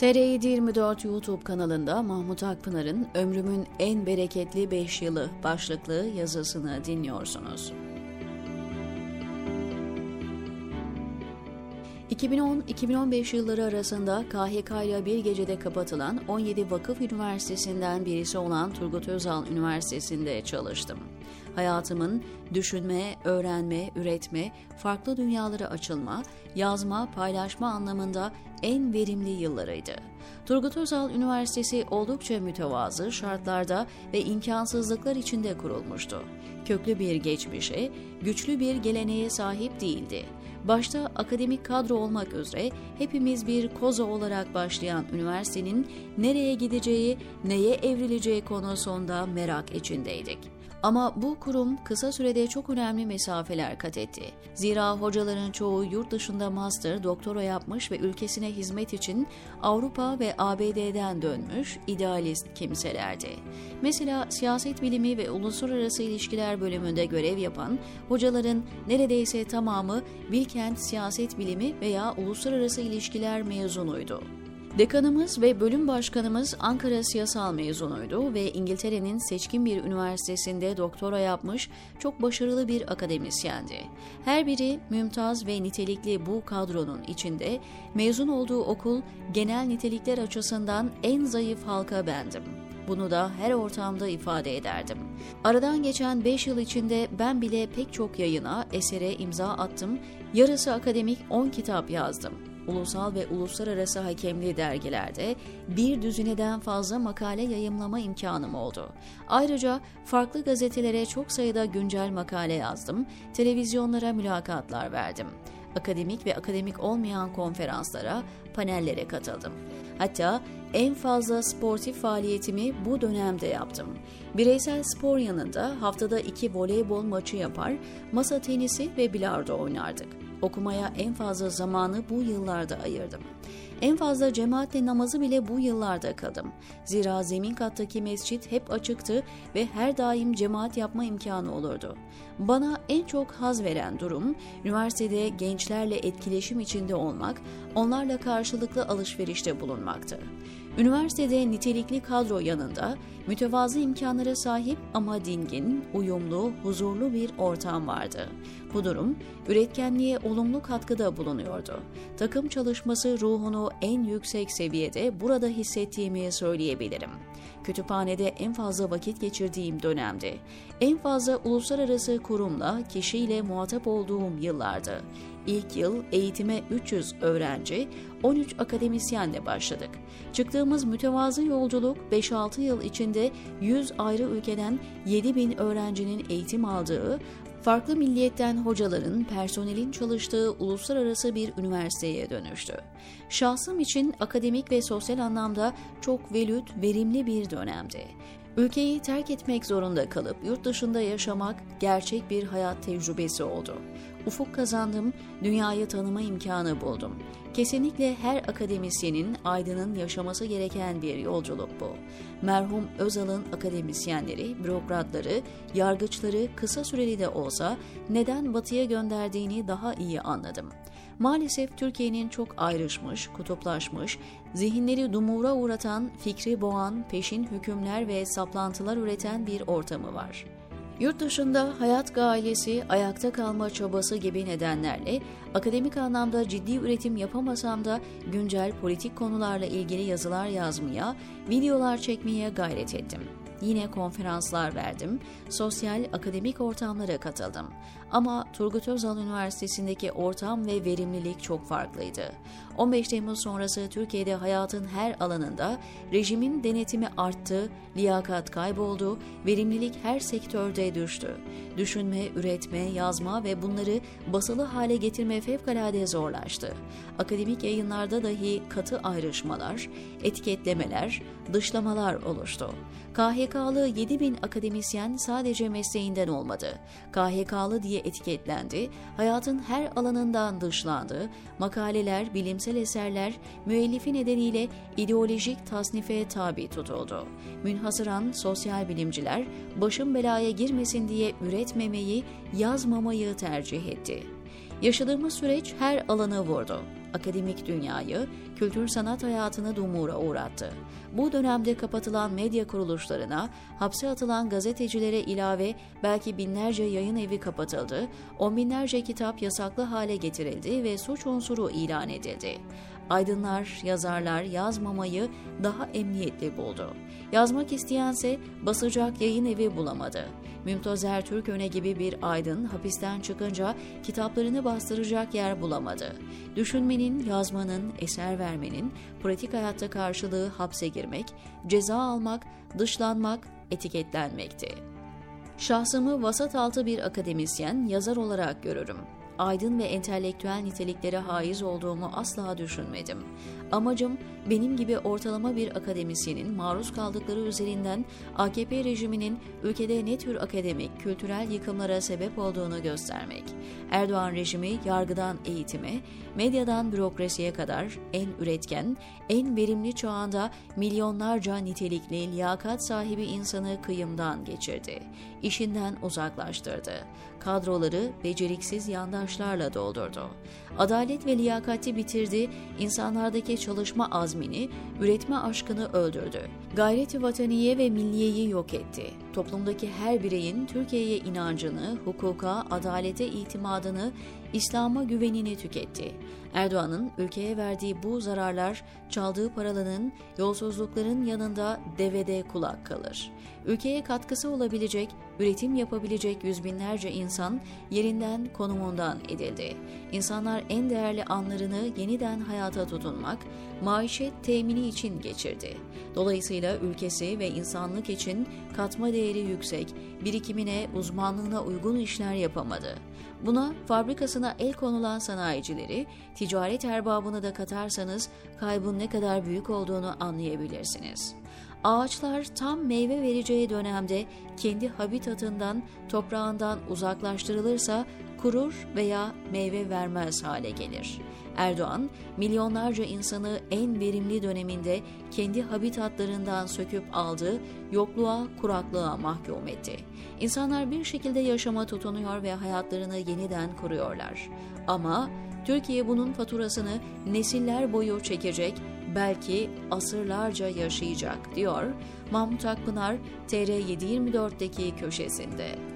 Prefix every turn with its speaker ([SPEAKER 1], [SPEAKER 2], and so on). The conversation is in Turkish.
[SPEAKER 1] TR724 YouTube kanalında Mahmut Akpınar'ın Ömrümün En Bereketli 5 Yılı başlıklı yazısını dinliyorsunuz. 2010-2015 yılları arasında KHK ile bir gecede kapatılan 17 vakıf üniversitesinden birisi olan Turgut Özal Üniversitesi'nde çalıştım. Hayatımın düşünme, öğrenme, üretme, farklı dünyalara açılma, yazma, paylaşma anlamında en verimli yıllarıydı. Turgut Özal Üniversitesi oldukça mütevazı şartlarda ve imkansızlıklar içinde kurulmuştu. Köklü bir geçmişe, güçlü bir geleneğe sahip değildi. Başta akademik kadro olmak üzere hepimiz bir koza olarak başlayan üniversitenin nereye gideceği, neye evrileceği konusunda merak içindeydik. Ama bu kurum kısa sürede çok önemli mesafeler kat etti. Zira hocaların çoğu yurt dışında master, doktora yapmış ve ülkesine hizmet için Avrupa ve ABD'den dönmüş idealist kimselerdi. Mesela siyaset bilimi ve uluslararası ilişkiler bölümünde görev yapan hocaların neredeyse tamamı Bilkent Siyaset Bilimi veya Uluslararası İlişkiler mezunuydu. Dekanımız ve bölüm başkanımız Ankara Siyasal mezunuydu ve İngiltere'nin seçkin bir üniversitesinde doktora yapmış çok başarılı bir akademisyendi. Her biri mümtaz ve nitelikli bu kadronun içinde mezun olduğu okul genel nitelikler açısından en zayıf halka bendim. Bunu da her ortamda ifade ederdim. Aradan geçen 5 yıl içinde ben bile pek çok yayına, esere imza attım, yarısı akademik 10 kitap yazdım ulusal ve uluslararası hakemli dergilerde bir düzineden fazla makale yayımlama imkanım oldu. Ayrıca farklı gazetelere çok sayıda güncel makale yazdım, televizyonlara mülakatlar verdim. Akademik ve akademik olmayan konferanslara, panellere katıldım. Hatta en fazla sportif faaliyetimi bu dönemde yaptım. Bireysel spor yanında haftada iki voleybol maçı yapar, masa tenisi ve bilardo oynardık. Okumaya en fazla zamanı bu yıllarda ayırdım. En fazla cemaatle namazı bile bu yıllarda kıldım. Zira zemin kattaki mescit hep açıktı ve her daim cemaat yapma imkanı olurdu. Bana en çok haz veren durum, üniversitede gençlerle etkileşim içinde olmak, onlarla karşılıklı alışverişte bulunmaktı. Üniversitede nitelikli kadro yanında mütevazı imkanlara sahip ama dingin, uyumlu, huzurlu bir ortam vardı. Bu durum üretkenliğe olumlu katkıda bulunuyordu. Takım çalışması ruhunu en yüksek seviyede burada hissettiğimi söyleyebilirim. Kütüphanede en fazla vakit geçirdiğim dönemdi. En fazla uluslararası kurumla, kişiyle muhatap olduğum yıllardı. İlk yıl eğitime 300 öğrenci, 13 akademisyenle başladık. Çıktığımız mütevazı yolculuk 5-6 yıl içinde 100 ayrı ülkeden 7 bin öğrencinin eğitim aldığı, farklı milliyetten hocaların, personelin çalıştığı uluslararası bir üniversiteye dönüştü. Şahsım için akademik ve sosyal anlamda çok velüt, verimli bir dönemdi. Ülkeyi terk etmek zorunda kalıp yurt dışında yaşamak gerçek bir hayat tecrübesi oldu. Ufuk kazandım, dünyayı tanıma imkanı buldum. Kesinlikle her akademisyenin, aydının yaşaması gereken bir yolculuk bu. Merhum Özal'ın akademisyenleri, bürokratları, yargıçları kısa süreli de olsa neden batıya gönderdiğini daha iyi anladım. Maalesef Türkiye'nin çok ayrışmış, kutuplaşmış, zihinleri dumura uğratan, fikri boğan, peşin hükümler ve saplantılar üreten bir ortamı var. Yurt dışında hayat gailesi, ayakta kalma çabası gibi nedenlerle akademik anlamda ciddi üretim yapamasam da güncel politik konularla ilgili yazılar yazmaya, videolar çekmeye gayret ettim. Yine konferanslar verdim, sosyal akademik ortamlara katıldım. Ama Turgut Özal Üniversitesi'ndeki ortam ve verimlilik çok farklıydı. 15 Temmuz sonrası Türkiye'de hayatın her alanında rejimin denetimi arttı, liyakat kayboldu, verimlilik her sektörde düştü. Düşünme, üretme, yazma ve bunları basılı hale getirme fevkalade zorlaştı. Akademik yayınlarda dahi katı ayrışmalar, etiketlemeler, dışlamalar oluştu. KHK'lı 7000 akademisyen sadece mesleğinden olmadı. KHK'lı diye etiketlendi, hayatın her alanından dışlandı, makaleler, bilimsel eserler müellifi nedeniyle ideolojik tasnife tabi tutuldu. Münhasıran sosyal bilimciler başım belaya girmesin diye üretmemeyi, yazmamayı tercih etti. Yaşadığımız süreç her alanı vurdu akademik dünyayı, kültür sanat hayatını dumura uğrattı. Bu dönemde kapatılan medya kuruluşlarına, hapse atılan gazetecilere ilave belki binlerce yayın evi kapatıldı, on binlerce kitap yasaklı hale getirildi ve suç unsuru ilan edildi. Aydınlar, yazarlar yazmamayı daha emniyetli buldu. Yazmak isteyense basacak yayın evi bulamadı. Mümtaz Ertürköne gibi bir aydın hapisten çıkınca kitaplarını bastıracak yer bulamadı. Düşünmenin, yazmanın, eser vermenin pratik hayatta karşılığı hapse girmek, ceza almak, dışlanmak, etiketlenmekti. Şahsımı vasat altı bir akademisyen, yazar olarak görürüm aydın ve entelektüel niteliklere haiz olduğumu asla düşünmedim. Amacım benim gibi ortalama bir akademisyenin maruz kaldıkları üzerinden AKP rejiminin ülkede ne tür akademik, kültürel yıkımlara sebep olduğunu göstermek. Erdoğan rejimi yargıdan eğitime, medyadan bürokrasiye kadar en üretken, en verimli çağında milyonlarca nitelikli, liyakat sahibi insanı kıyımdan geçirdi. İşinden uzaklaştırdı. Kadroları beceriksiz yandaşlarla doldurdu. Adalet ve liyakati bitirdi, insanlardaki çalışma azmini, üretme aşkını öldürdü. Gayreti vataniye ve milliyeyi yok etti. Toplumdaki her bireyin Türkiye'ye inancını, hukuka, adalete itimadını, İslam'a güvenini tüketti. Erdoğan'ın ülkeye verdiği bu zararlar çaldığı paraların, yolsuzlukların yanında devede kulak kalır. Ülkeye katkısı olabilecek, üretim yapabilecek yüz binlerce insan yerinden konumundan edildi. İnsanlar en değerli anlarını yeniden hayata tutunmak, maişet temini için geçirdi. Dolayısıyla ülkesi ve insanlık için katma değeri yüksek, birikimine, uzmanlığına uygun işler yapamadı. Buna fabrikasına el konulan sanayicileri, ticaret erbabını da katarsanız kaybın ne kadar büyük olduğunu anlayabilirsiniz. Ağaçlar tam meyve vereceği dönemde kendi habitatından, toprağından uzaklaştırılırsa kurur veya meyve vermez hale gelir. Erdoğan, milyonlarca insanı en verimli döneminde kendi habitatlarından söküp aldı, yokluğa, kuraklığa mahkum etti. İnsanlar bir şekilde yaşama tutunuyor ve hayatlarını yeniden kuruyorlar. Ama Türkiye bunun faturasını nesiller boyu çekecek, belki asırlarca yaşayacak diyor Mahmut Akpınar TR724'deki köşesinde.